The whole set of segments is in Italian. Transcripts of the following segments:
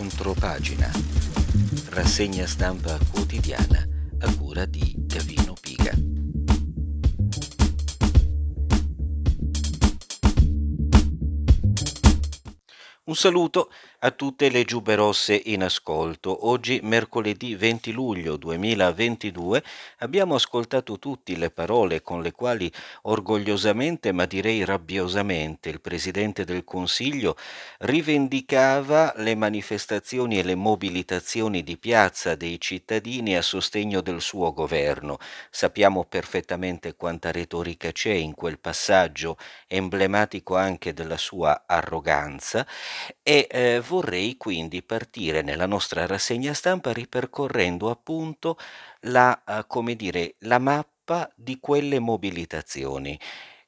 Controppagina. Rassegna stampa quotidiana a cura di Gavino Un saluto a tutte le giube rosse in ascolto. Oggi, mercoledì 20 luglio 2022, abbiamo ascoltato tutti le parole con le quali orgogliosamente, ma direi rabbiosamente, il Presidente del Consiglio rivendicava le manifestazioni e le mobilitazioni di piazza dei cittadini a sostegno del suo governo. Sappiamo perfettamente quanta retorica c'è in quel passaggio, emblematico anche della sua arroganza, e eh, vorrei quindi partire nella nostra rassegna stampa ripercorrendo appunto la, uh, come dire, la mappa di quelle mobilitazioni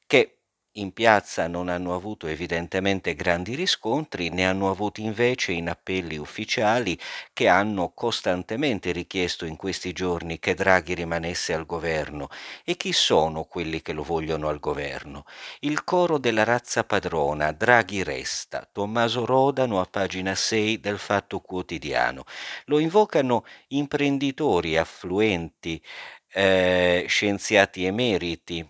che in piazza non hanno avuto evidentemente grandi riscontri, ne hanno avuti invece in appelli ufficiali che hanno costantemente richiesto in questi giorni che Draghi rimanesse al governo. E chi sono quelli che lo vogliono al governo? Il coro della razza padrona, Draghi resta, Tommaso Rodano a pagina 6 del Fatto Quotidiano. Lo invocano imprenditori affluenti, eh, scienziati emeriti,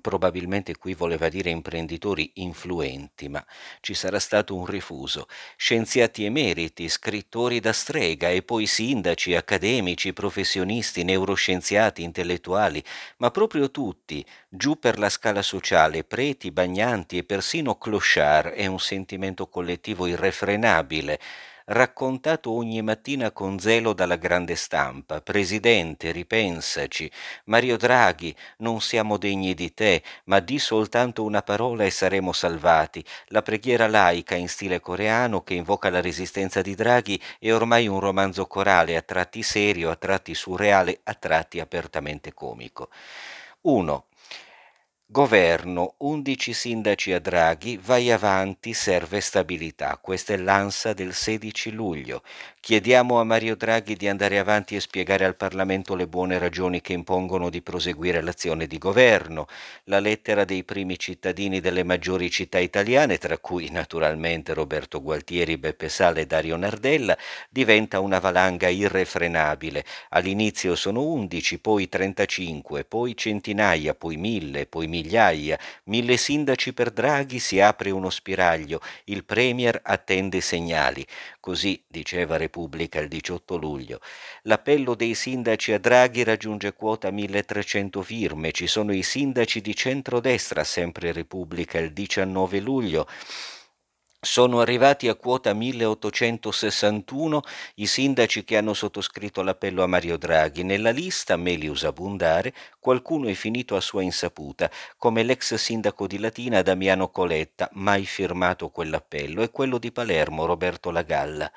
probabilmente qui voleva dire imprenditori influenti, ma ci sarà stato un rifuso, scienziati emeriti, scrittori da strega e poi sindaci, accademici, professionisti, neuroscienziati, intellettuali, ma proprio tutti, giù per la scala sociale, preti, bagnanti e persino clochard, è un sentimento collettivo irrefrenabile raccontato ogni mattina con zelo dalla grande stampa. Presidente, ripensaci. Mario Draghi, non siamo degni di te, ma di soltanto una parola e saremo salvati. La preghiera laica in stile coreano che invoca la resistenza di Draghi è ormai un romanzo corale, a tratti serio, a tratti surreale, a tratti apertamente comico. 1. Governo, 11 sindaci a Draghi, vai avanti, serve stabilità. Questa è l'ANSA del 16 luglio. Chiediamo a Mario Draghi di andare avanti e spiegare al Parlamento le buone ragioni che impongono di proseguire l'azione di governo. La lettera dei primi cittadini delle maggiori città italiane, tra cui naturalmente Roberto Gualtieri, Beppe Sale e Dario Nardella, diventa una valanga irrefrenabile. All'inizio sono 11, poi 35, poi centinaia, poi mille, poi migliaia. Mille sindaci per Draghi si apre uno spiraglio. Il Premier attende segnali. Così diceva Repubblica il 18 luglio. L'appello dei sindaci a Draghi raggiunge quota 1300 firme. Ci sono i sindaci di centrodestra, sempre Repubblica il 19 luglio. Sono arrivati a quota 1861 i sindaci che hanno sottoscritto l'appello a Mario Draghi. Nella lista, Melius Abundare, qualcuno è finito a sua insaputa, come l'ex sindaco di Latina Damiano Coletta, mai firmato quell'appello, e quello di Palermo, Roberto Lagalla.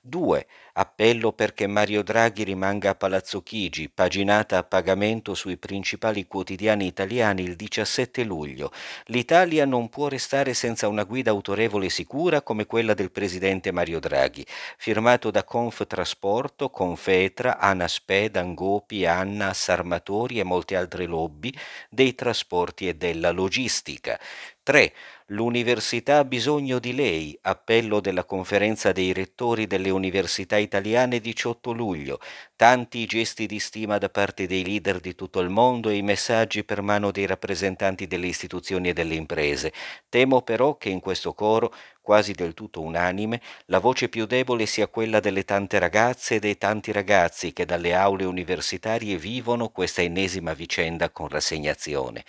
Due, appello perché Mario Draghi rimanga a Palazzo Chigi, paginata a pagamento sui principali quotidiani italiani il 17 luglio. L'Italia non può restare senza una guida autorevole e sicura come quella del presidente Mario Draghi, firmato da Conftrasporto, Confetra, Anasped, Angopi, Anna, Sarmatori e molte altre lobby dei trasporti e della logistica. 3. L'università ha bisogno di lei. Appello della conferenza dei rettori delle università italiane 18 luglio. Tanti gesti di stima da parte dei leader di tutto il mondo e i messaggi per mano dei rappresentanti delle istituzioni e delle imprese. Temo però che in questo coro quasi del tutto unanime, la voce più debole sia quella delle tante ragazze e dei tanti ragazzi che dalle aule universitarie vivono questa ennesima vicenda con rassegnazione.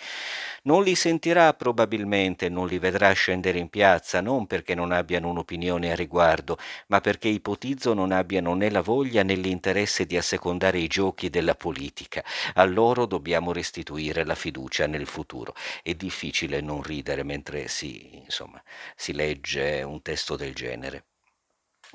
Non li sentirà probabilmente, non li vedrà scendere in piazza, non perché non abbiano un'opinione a riguardo, ma perché ipotizzo non abbiano né la voglia né l'interesse di assecondare i giochi della politica. A loro dobbiamo restituire la fiducia nel futuro. È difficile non ridere mentre si, insomma, si legge un testo del genere.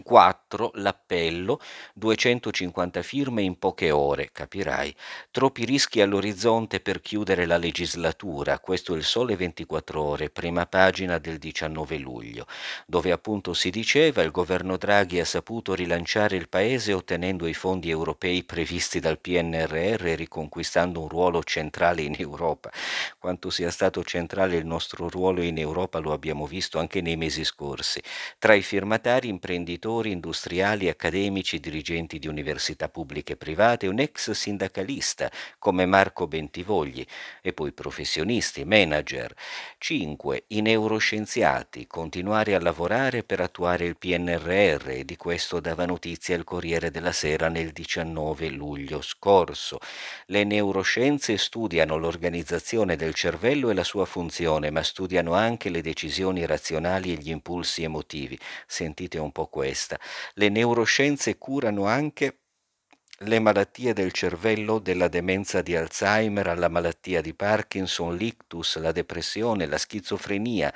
4. L'appello, 250 firme in poche ore, capirai. Troppi rischi all'orizzonte per chiudere la legislatura, questo è il Sole 24 ore, prima pagina del 19 luglio, dove appunto si diceva il governo Draghi ha saputo rilanciare il paese ottenendo i fondi europei previsti dal PNRR e riconquistando un ruolo centrale in Europa. Quanto sia stato centrale il nostro ruolo in Europa lo abbiamo visto anche nei mesi scorsi. Tra i firmatari imprenditori imprenditori, industriali, accademici, dirigenti di università pubbliche e private, un ex sindacalista come Marco Bentivogli e poi professionisti, manager. 5. I neuroscienziati, continuare a lavorare per attuare il PNRR e di questo dava notizia il Corriere della Sera nel 19 luglio scorso. Le neuroscienze studiano l'organizzazione del cervello e la sua funzione, ma studiano anche le decisioni razionali e gli impulsi emotivi. Sentite un po' questa. Le neuroscienze curano anche le malattie del cervello, della demenza di Alzheimer alla malattia di Parkinson, l'ictus, la depressione, la schizofrenia.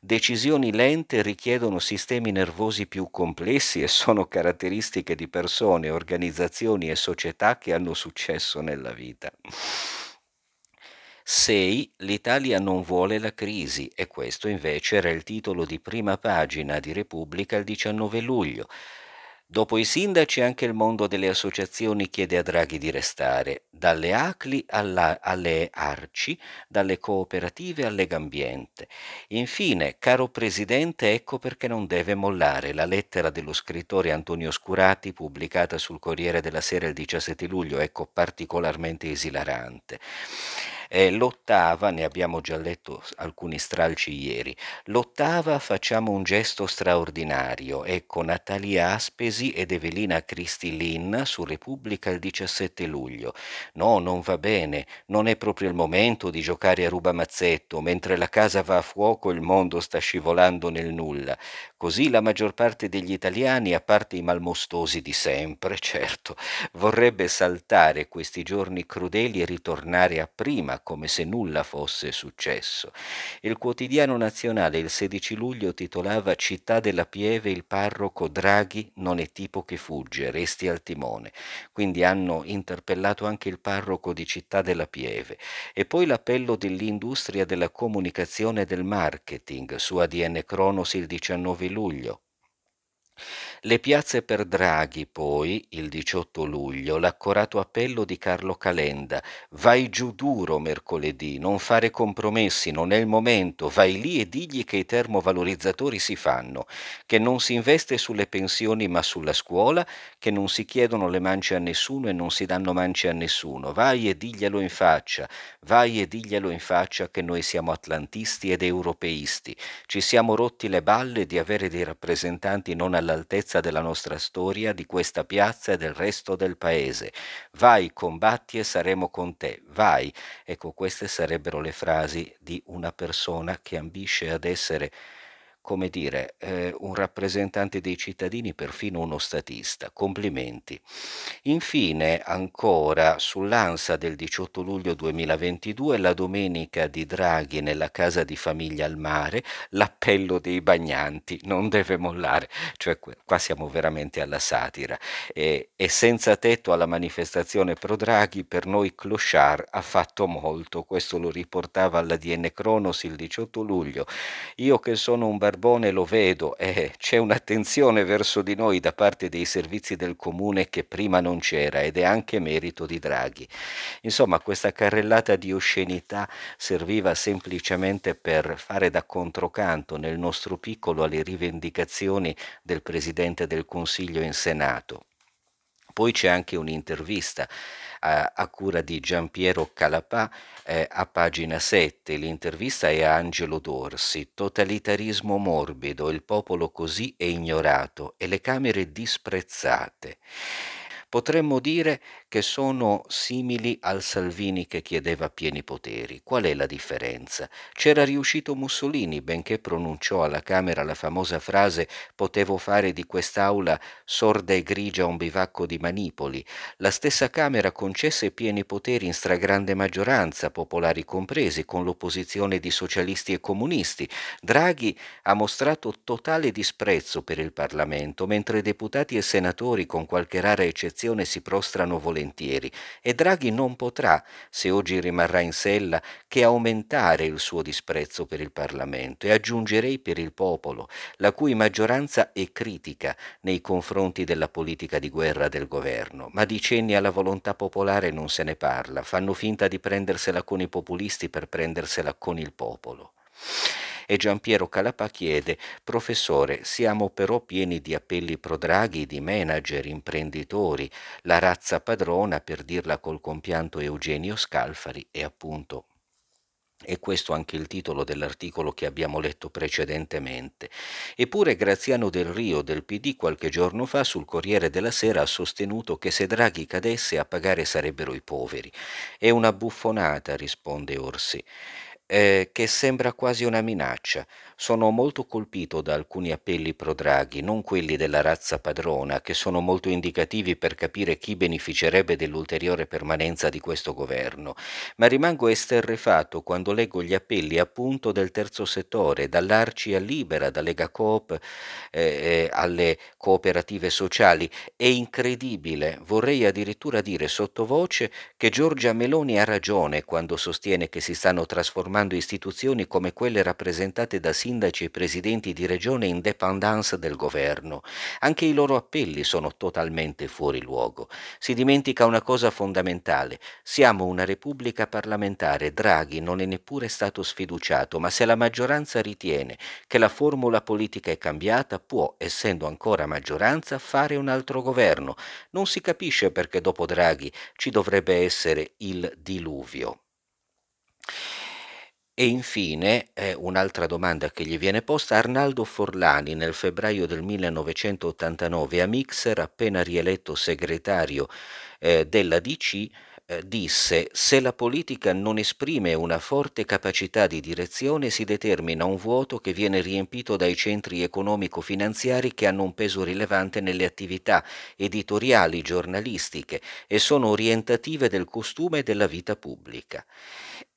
Decisioni lente richiedono sistemi nervosi più complessi e sono caratteristiche di persone, organizzazioni e società che hanno successo nella vita. 6. L'Italia non vuole la crisi e questo invece era il titolo di prima pagina di Repubblica il 19 luglio. Dopo i sindaci anche il mondo delle associazioni chiede a Draghi di restare, dalle ACLI alla, alle ARCI, dalle cooperative alle Gambiente. Infine, caro Presidente, ecco perché non deve mollare la lettera dello scrittore Antonio Scurati pubblicata sul Corriere della Sera il 17 luglio, ecco particolarmente esilarante. Eh, l'ottava, ne abbiamo già letto alcuni stralci ieri, l'ottava facciamo un gesto straordinario, ecco Natalia Aspesi ed Evelina Cristilin su Repubblica il 17 luglio. No, non va bene, non è proprio il momento di giocare a rubamazzetto, mentre la casa va a fuoco il mondo sta scivolando nel nulla. Così la maggior parte degli italiani, a parte i malmostosi di sempre, certo, vorrebbe saltare questi giorni crudeli e ritornare a prima come se nulla fosse successo. Il quotidiano nazionale il 16 luglio titolava Città della Pieve, il parroco Draghi non è tipo che fugge, resti al timone. Quindi hanno interpellato anche il parroco di Città della Pieve. E poi l'appello dell'industria della comunicazione e del marketing su ADN Cronos il 19 luglio. Le piazze per Draghi, poi, il 18 luglio, l'accorato appello di Carlo Calenda. Vai giù duro mercoledì, non fare compromessi, non è il momento, vai lì e digli che i termovalorizzatori si fanno, che non si investe sulle pensioni ma sulla scuola, che non si chiedono le mance a nessuno e non si danno mance a nessuno. Vai e diglielo in faccia, vai e diglielo in faccia che noi siamo atlantisti ed europeisti. Ci siamo rotti le balle di avere dei rappresentanti non all'altezza bellezza della nostra storia, di questa piazza e del resto del paese. Vai, combatti e saremo con te. Vai. Ecco, queste sarebbero le frasi di una persona che ambisce ad essere come dire, eh, un rappresentante dei cittadini, perfino uno statista. Complimenti. Infine, ancora sull'ANSA del 18 luglio 2022, la domenica di Draghi nella casa di famiglia al mare, l'appello dei bagnanti non deve mollare, cioè qua siamo veramente alla satira. E, e senza tetto alla manifestazione pro Draghi, per noi Clochard ha fatto molto, questo lo riportava all'ADN Cronos il 18 luglio. Io che sono un bar Carbone lo vedo eh, c'è un'attenzione verso di noi da parte dei servizi del comune che prima non c'era ed è anche merito di Draghi. Insomma, questa carrellata di oscenità serviva semplicemente per fare da controcanto nel nostro piccolo alle rivendicazioni del Presidente del Consiglio in Senato. Poi c'è anche un'intervista a, cura di Giampiero Calapà eh, a pagina 7. L'intervista è a Angelo Dorsi. Totalitarismo morbido, il popolo così è ignorato e le Camere disprezzate. Potremmo dire che sono simili al Salvini che chiedeva pieni poteri. Qual è la differenza? C'era riuscito Mussolini, benché pronunciò alla Camera la famosa frase potevo fare di quest'aula sorda e grigia un bivacco di manipoli. La stessa Camera concesse pieni poteri in stragrande maggioranza, popolari compresi, con l'opposizione di socialisti e comunisti. Draghi ha mostrato totale disprezzo per il Parlamento, mentre deputati e senatori, con qualche rara eccezione, si prostrano volentieri e Draghi non potrà, se oggi rimarrà in sella, che aumentare il suo disprezzo per il Parlamento e aggiungerei per il popolo, la cui maggioranza è critica nei confronti della politica di guerra del governo, ma di cenni alla volontà popolare non se ne parla, fanno finta di prendersela con i populisti per prendersela con il popolo. E Giampiero Calapà chiede Professore, siamo però pieni di appelli pro Draghi di manager, imprenditori, la razza padrona, per dirla col compianto Eugenio Scalfari, è appunto e questo anche il titolo dell'articolo che abbiamo letto precedentemente. Eppure Graziano Del Rio del PD qualche giorno fa sul Corriere della Sera ha sostenuto che se Draghi cadesse a pagare sarebbero i poveri. È una buffonata, risponde Orsi eh, che sembra quasi una minaccia. Sono molto colpito da alcuni appelli pro Draghi, non quelli della razza padrona, che sono molto indicativi per capire chi beneficerebbe dell'ulteriore permanenza di questo governo, ma rimango esterrefatto quando leggo gli appelli appunto del terzo settore, dall'Arci a Libera, da Lega Coop eh, eh, alle cooperative sociali. È incredibile, vorrei addirittura dire sottovoce che Giorgia Meloni ha ragione quando sostiene che si stanno trasformando trasformando istituzioni come quelle rappresentate da sindaci e presidenti di regione in dépendance del governo. Anche i loro appelli sono totalmente fuori luogo. Si dimentica una cosa fondamentale. Siamo una repubblica parlamentare. Draghi non è neppure stato sfiduciato, ma se la maggioranza ritiene che la formula politica è cambiata, può, essendo ancora maggioranza, fare un altro governo. Non si capisce perché dopo Draghi ci dovrebbe essere il diluvio. E infine eh, un'altra domanda che gli viene posta, Arnaldo Forlani nel febbraio del 1989 a Mixer, appena rieletto segretario eh, della DC, eh, disse se la politica non esprime una forte capacità di direzione si determina un vuoto che viene riempito dai centri economico-finanziari che hanno un peso rilevante nelle attività editoriali, giornalistiche e sono orientative del costume e della vita pubblica.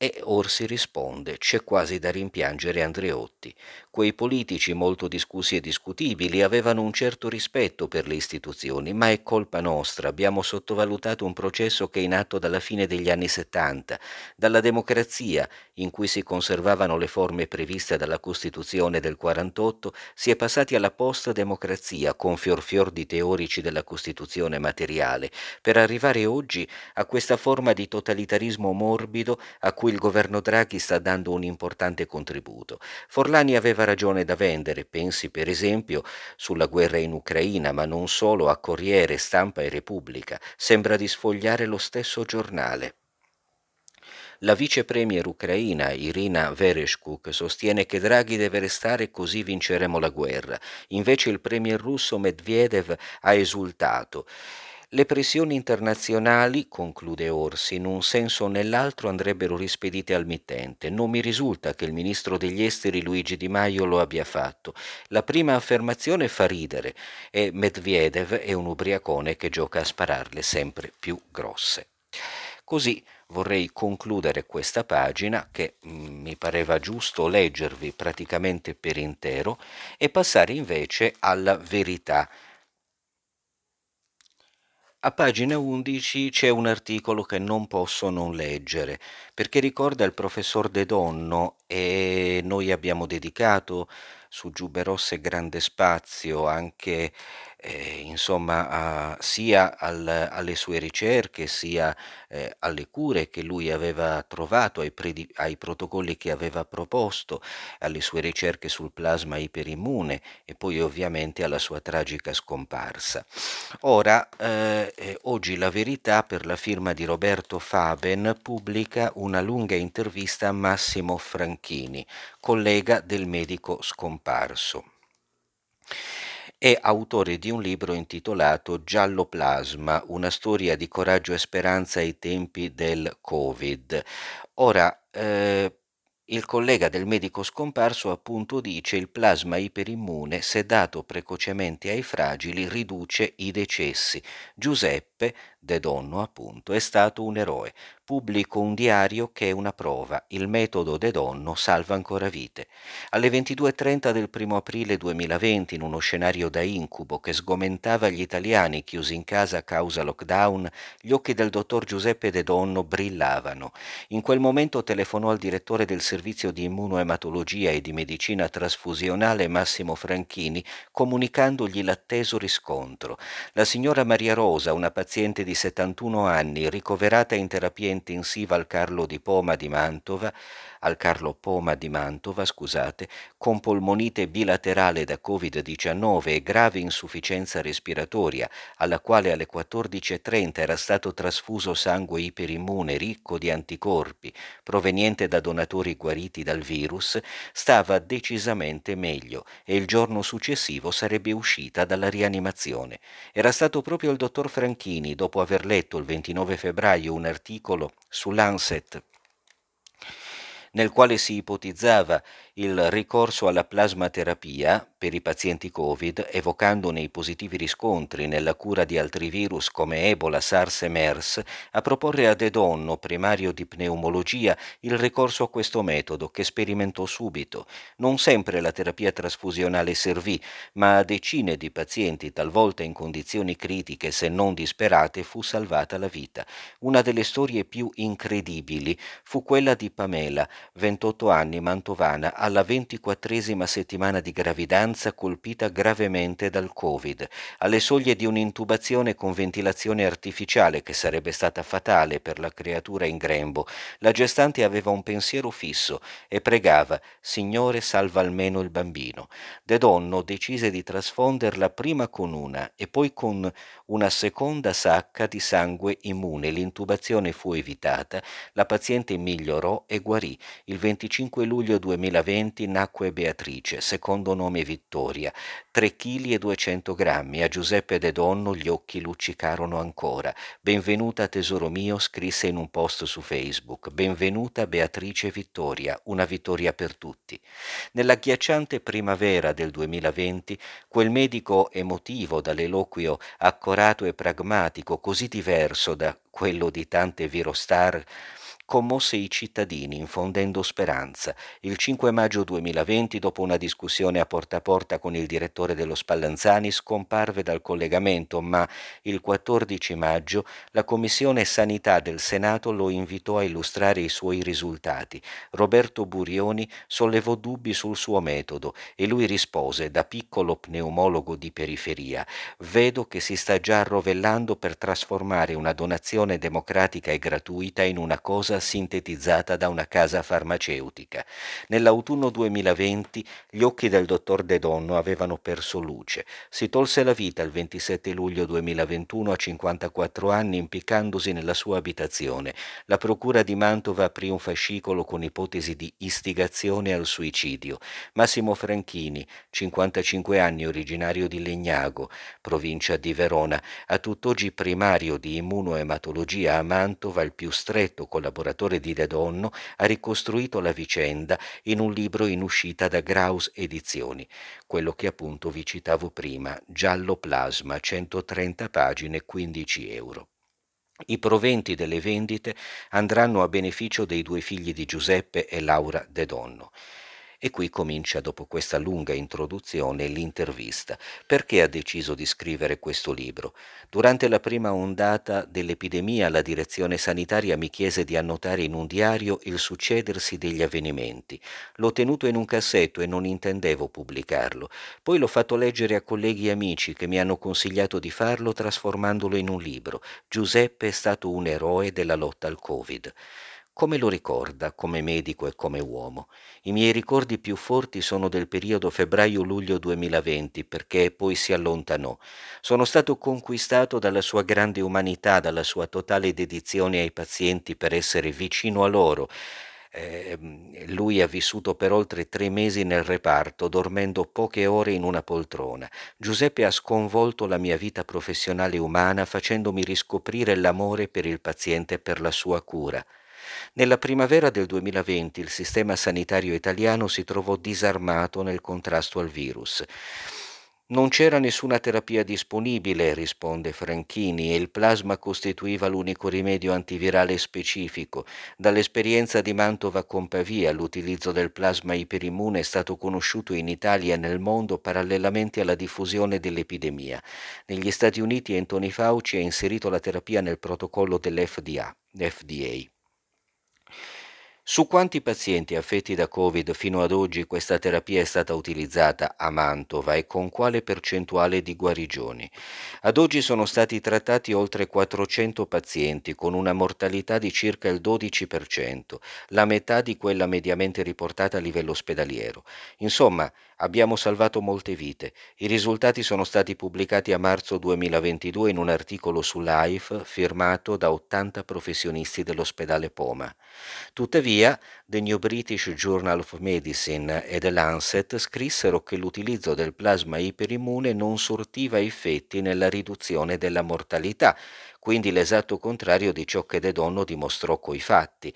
E Orsi risponde: c'è quasi da rimpiangere Andreotti. Quei politici molto discussi e discutibili avevano un certo rispetto per le istituzioni, ma è colpa nostra, abbiamo sottovalutato un processo che è in atto dalla fine degli anni 70, dalla democrazia, in cui si conservavano le forme previste dalla Costituzione del 48, si è passati alla post-democrazia con fior di teorici della Costituzione materiale, per arrivare oggi a questa forma di totalitarismo morbido a cui il governo Draghi sta dando un importante contributo. Forlani aveva ragione da vendere, pensi per esempio sulla guerra in Ucraina, ma non solo a Corriere, Stampa e Repubblica. Sembra di sfogliare lo stesso giornale. La vice premier ucraina Irina Vereshchuk sostiene che Draghi deve restare così vinceremo la guerra. Invece il premier russo Medvedev ha esultato. Le pressioni internazionali, conclude Orsi, in un senso o nell'altro andrebbero rispedite al mittente. Non mi risulta che il ministro degli esteri Luigi Di Maio lo abbia fatto. La prima affermazione fa ridere e Medvedev è un ubriacone che gioca a spararle sempre più grosse. Così vorrei concludere questa pagina che mm, mi pareva giusto leggervi praticamente per intero e passare invece alla verità a pagina 11 c'è un articolo che non posso non leggere, perché ricorda il professor De Donno e noi abbiamo dedicato su Giube Rosse grande spazio anche eh, insomma, a, sia al, alle sue ricerche, sia eh, alle cure che lui aveva trovato, ai, predi, ai, protocolli che aveva proposto, alle sue ricerche sul plasma iperimmune e poi ovviamente alla sua tragica scomparsa. Ora, eh, eh oggi La Verità, per la firma di Roberto Faben, pubblica una lunga intervista a Massimo Franchini, collega del medico scomparso è autore di un libro intitolato Giallo Plasma, una storia di coraggio e speranza ai tempi del Covid. Ora, eh, il collega del medico scomparso appunto dice il plasma iperimmune, se dato precocemente ai fragili, riduce i decessi. Giuseppe, De Donno appunto, è stato un eroe pubblico un diario che è una prova. Il metodo De Donno salva ancora vite. Alle 22.30 del 1 aprile 2020, in uno scenario da incubo che sgomentava gli italiani chiusi in casa a causa lockdown, gli occhi del dottor Giuseppe De Donno brillavano. In quel momento telefonò al direttore del servizio di immunoematologia e di medicina trasfusionale Massimo Franchini, comunicandogli l'atteso riscontro. La signora Maria Rosa, una paziente di 71 anni, ricoverata in terapia intensiva al Carlo di Poma di Mantova, al Carlo Poma di Mantova, scusate, con polmonite bilaterale da Covid-19 e grave insufficienza respiratoria, alla quale alle 14.30 era stato trasfuso sangue iperimmune ricco di anticorpi, proveniente da donatori guariti dal virus, stava decisamente meglio e il giorno successivo sarebbe uscita dalla rianimazione. Era stato proprio il dottor Franchini, dopo aver letto il 29 febbraio un articolo sull'Anset nel quale si ipotizzava il ricorso alla plasmaterapia per i pazienti Covid, evocandone i positivi riscontri nella cura di altri virus come Ebola, SARS e MERS, a proporre a De Donno, primario di pneumologia, il ricorso a questo metodo che sperimentò subito. Non sempre la terapia trasfusionale servì, ma a decine di pazienti, talvolta in condizioni critiche se non disperate, fu salvata la vita. Una delle storie più incredibili fu quella di Pamela, 28 anni, mantovana, alla ventiquattresima settimana di gravidanza colpita gravemente dal Covid, alle soglie di un'intubazione con ventilazione artificiale che sarebbe stata fatale per la creatura in grembo. La gestante aveva un pensiero fisso e pregava Signore salva almeno il bambino. De Donno decise di trasfonderla prima con una e poi con una seconda sacca di sangue immune. L'intubazione fu evitata, la paziente migliorò e guarì. Il 25 luglio 2020 20 nacque Beatrice, secondo nome Vittoria, 3 kg e 200 grammi. A Giuseppe De Donno gli occhi luccicarono ancora. Benvenuta tesoro mio, scrisse in un post su Facebook. Benvenuta Beatrice Vittoria, una vittoria per tutti. Nella ghiacciante primavera del 2020, quel medico emotivo dall'eloquio accorato e pragmatico, così diverso da quello di tante virostar, commosse i cittadini infondendo speranza. Il 5 maggio 2020, dopo una discussione a porta a porta con il direttore dello Spallanzani, scomparve dal collegamento, ma il 14 maggio la Commissione Sanità del Senato lo invitò a illustrare i suoi risultati. Roberto Burioni sollevò dubbi sul suo metodo e lui rispose, da piccolo pneumologo di periferia, vedo che si sta già arrovellando per trasformare una donazione democratica e gratuita in una cosa sintetizzata da una casa farmaceutica. Nell'autunno 2020 gli occhi del dottor De Donno avevano perso luce. Si tolse la vita il 27 luglio 2021 a 54 anni impiccandosi nella sua abitazione. La procura di Mantova aprì un fascicolo con ipotesi di istigazione al suicidio. Massimo Franchini, 55 anni, originario di Legnago, provincia di Verona, a tutt'oggi primario di immunoematologia a Mantova, il più stretto collaboratore collaboratore di De Donno, ha ricostruito la vicenda in un libro in uscita da Graus Edizioni, quello che appunto vi citavo prima, Giallo Plasma, 130 pagine, 15 euro. I proventi delle vendite andranno a beneficio dei due figli di Giuseppe e Laura De Donno. E qui comincia, dopo questa lunga introduzione, l'intervista. Perché ha deciso di scrivere questo libro? Durante la prima ondata dell'epidemia la direzione sanitaria mi chiese di annotare in un diario il succedersi degli avvenimenti. L'ho tenuto in un cassetto e non intendevo pubblicarlo. Poi l'ho fatto leggere a colleghi e amici che mi hanno consigliato di farlo trasformandolo in un libro. Giuseppe è stato un eroe della lotta al Covid come lo ricorda come medico e come uomo. I miei ricordi più forti sono del periodo febbraio-luglio 2020 perché poi si allontanò. Sono stato conquistato dalla sua grande umanità, dalla sua totale dedizione ai pazienti per essere vicino a loro. Eh, lui ha vissuto per oltre tre mesi nel reparto, dormendo poche ore in una poltrona. Giuseppe ha sconvolto la mia vita professionale umana facendomi riscoprire l'amore per il paziente e per la sua cura. Nella primavera del 2020 il sistema sanitario italiano si trovò disarmato nel contrasto al virus. Non c'era nessuna terapia disponibile, risponde Franchini, e il plasma costituiva l'unico rimedio antivirale specifico. Dall'esperienza di Mantova con Pavia, l'utilizzo del plasma iperimmune è stato conosciuto in Italia e nel mondo parallelamente alla diffusione dell'epidemia. Negli Stati Uniti Anthony Fauci ha inserito la terapia nel protocollo dell'FDA. FDA. Su quanti pazienti affetti da Covid fino ad oggi questa terapia è stata utilizzata a Mantova e con quale percentuale di guarigioni? Ad oggi sono stati trattati oltre 400 pazienti con una mortalità di circa il 12%, la metà di quella mediamente riportata a livello ospedaliero. Insomma, abbiamo salvato molte vite. I risultati sono stati pubblicati a marzo 2022 in un articolo sull'AIF firmato da 80 professionisti dell'ospedale Poma. Tuttavia, The New British Journal of Medicine e The Lancet scrissero che l'utilizzo del plasma iperimmune non sortiva effetti nella riduzione della mortalità, quindi l'esatto contrario di ciò che De Donno dimostrò coi fatti.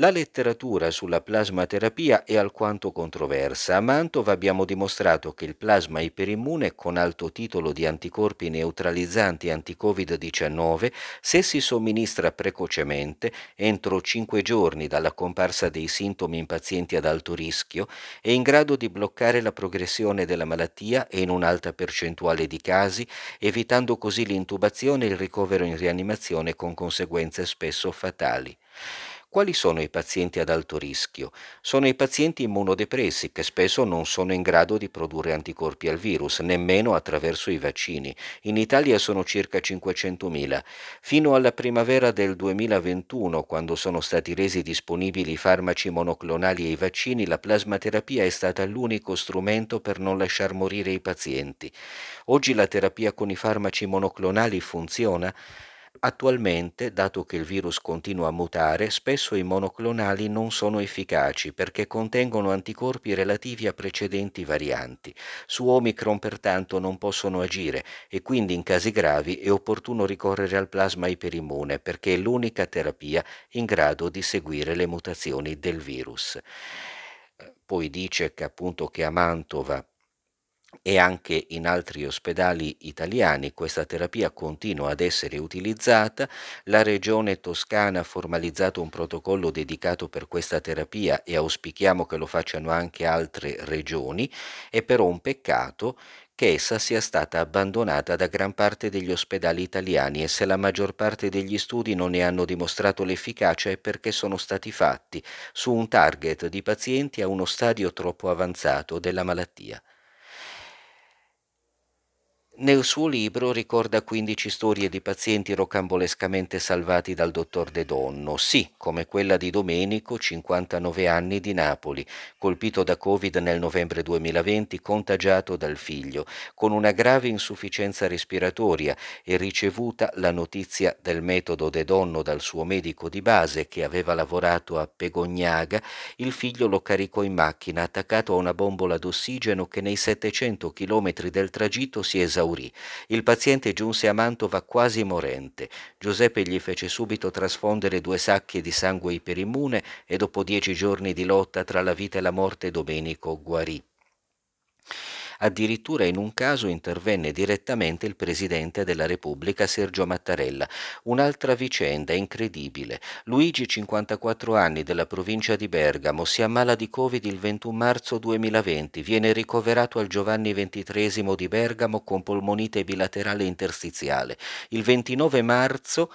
La letteratura sulla plasmaterapia è alquanto controversa. A Mantova abbiamo dimostrato che il plasma iperimmune con alto titolo di anticorpi neutralizzanti anti-Covid-19, se si somministra precocemente, entro 5 giorni dalla comparsa dei sintomi in pazienti ad alto rischio, è in grado di bloccare la progressione della malattia e in un'alta percentuale di casi, evitando così l'intubazione e il ricovero in rianimazione con conseguenze spesso fatali. Quali sono i pazienti ad alto rischio? Sono i pazienti immunodepressi che spesso non sono in grado di produrre anticorpi al virus, nemmeno attraverso i vaccini. In Italia sono circa 500.000. Fino alla primavera del 2021, quando sono stati resi disponibili i farmaci monoclonali e i vaccini, la plasmaterapia è stata l'unico strumento per non lasciar morire i pazienti. Oggi la terapia con i farmaci monoclonali funziona? Attualmente, dato che il virus continua a mutare, spesso i monoclonali non sono efficaci perché contengono anticorpi relativi a precedenti varianti. Su Omicron pertanto non possono agire e quindi in casi gravi è opportuno ricorrere al plasma iperimmune perché è l'unica terapia in grado di seguire le mutazioni del virus. Poi dice che appunto che a Mantova e anche in altri ospedali italiani questa terapia continua ad essere utilizzata. La regione toscana ha formalizzato un protocollo dedicato per questa terapia e auspichiamo che lo facciano anche altre regioni. È però un peccato che essa sia stata abbandonata da gran parte degli ospedali italiani e se la maggior parte degli studi non ne hanno dimostrato l'efficacia è perché sono stati fatti su un target di pazienti a uno stadio troppo avanzato della malattia. Nel suo libro ricorda 15 storie di pazienti rocambolescamente salvati dal dottor De Donno, sì, come quella di Domenico, 59 anni, di Napoli, colpito da Covid nel novembre 2020, contagiato dal figlio, con una grave insufficienza respiratoria e ricevuta la notizia del metodo De Donno dal suo medico di base che aveva lavorato a Pegognaga, il figlio lo caricò in macchina attaccato a una bombola d'ossigeno che nei 700 km del tragitto si esaurì esaurì. Il paziente giunse a Mantova quasi morente. Giuseppe gli fece subito trasfondere due sacche di sangue iperimmune e dopo dieci giorni di lotta tra la vita e la morte Domenico guarì. Addirittura in un caso intervenne direttamente il Presidente della Repubblica Sergio Mattarella. Un'altra vicenda incredibile. Luigi, 54 anni, della provincia di Bergamo, si ammala di Covid il 21 marzo 2020. Viene ricoverato al Giovanni XXIII di Bergamo con polmonite bilaterale interstiziale. Il 29 marzo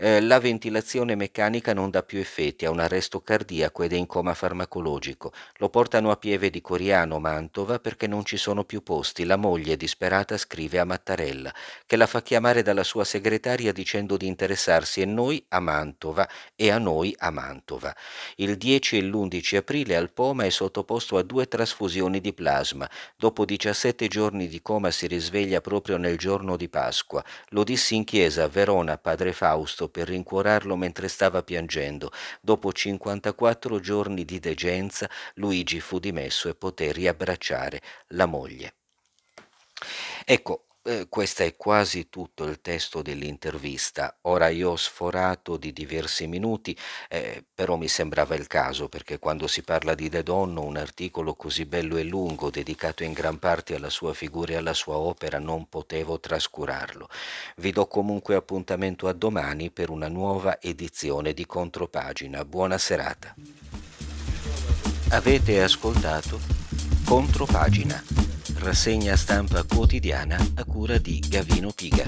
eh, la ventilazione meccanica non dà più effetti, ha un arresto cardiaco ed è in coma farmacologico. Lo portano a Pieve di Coriano, Mantova, perché non ci sono più posti. La moglie, disperata, scrive a Mattarella, che la fa chiamare dalla sua segretaria dicendo di interessarsi a noi a Mantova e a noi a Mantova. Il 10 e l'11 aprile al Poma è sottoposto a due trasfusioni di plasma. Dopo 17 giorni di coma si risveglia proprio nel giorno di Pasqua. Lo dissi in chiesa a Verona, padre Fausto, per rincuorarlo mentre stava piangendo. Dopo 54 giorni di degenza, Luigi fu dimesso e poté riabbracciare la moglie. Ecco, eh, questo è quasi tutto il testo dell'intervista. Ora io ho sforato di diversi minuti, eh, però mi sembrava il caso perché quando si parla di De Donno un articolo così bello e lungo dedicato in gran parte alla sua figura e alla sua opera non potevo trascurarlo. Vi do comunque appuntamento a domani per una nuova edizione di Contropagina. Buona serata. Avete ascoltato Contropagina rassegna stampa quotidiana a cura di Gavino Piga.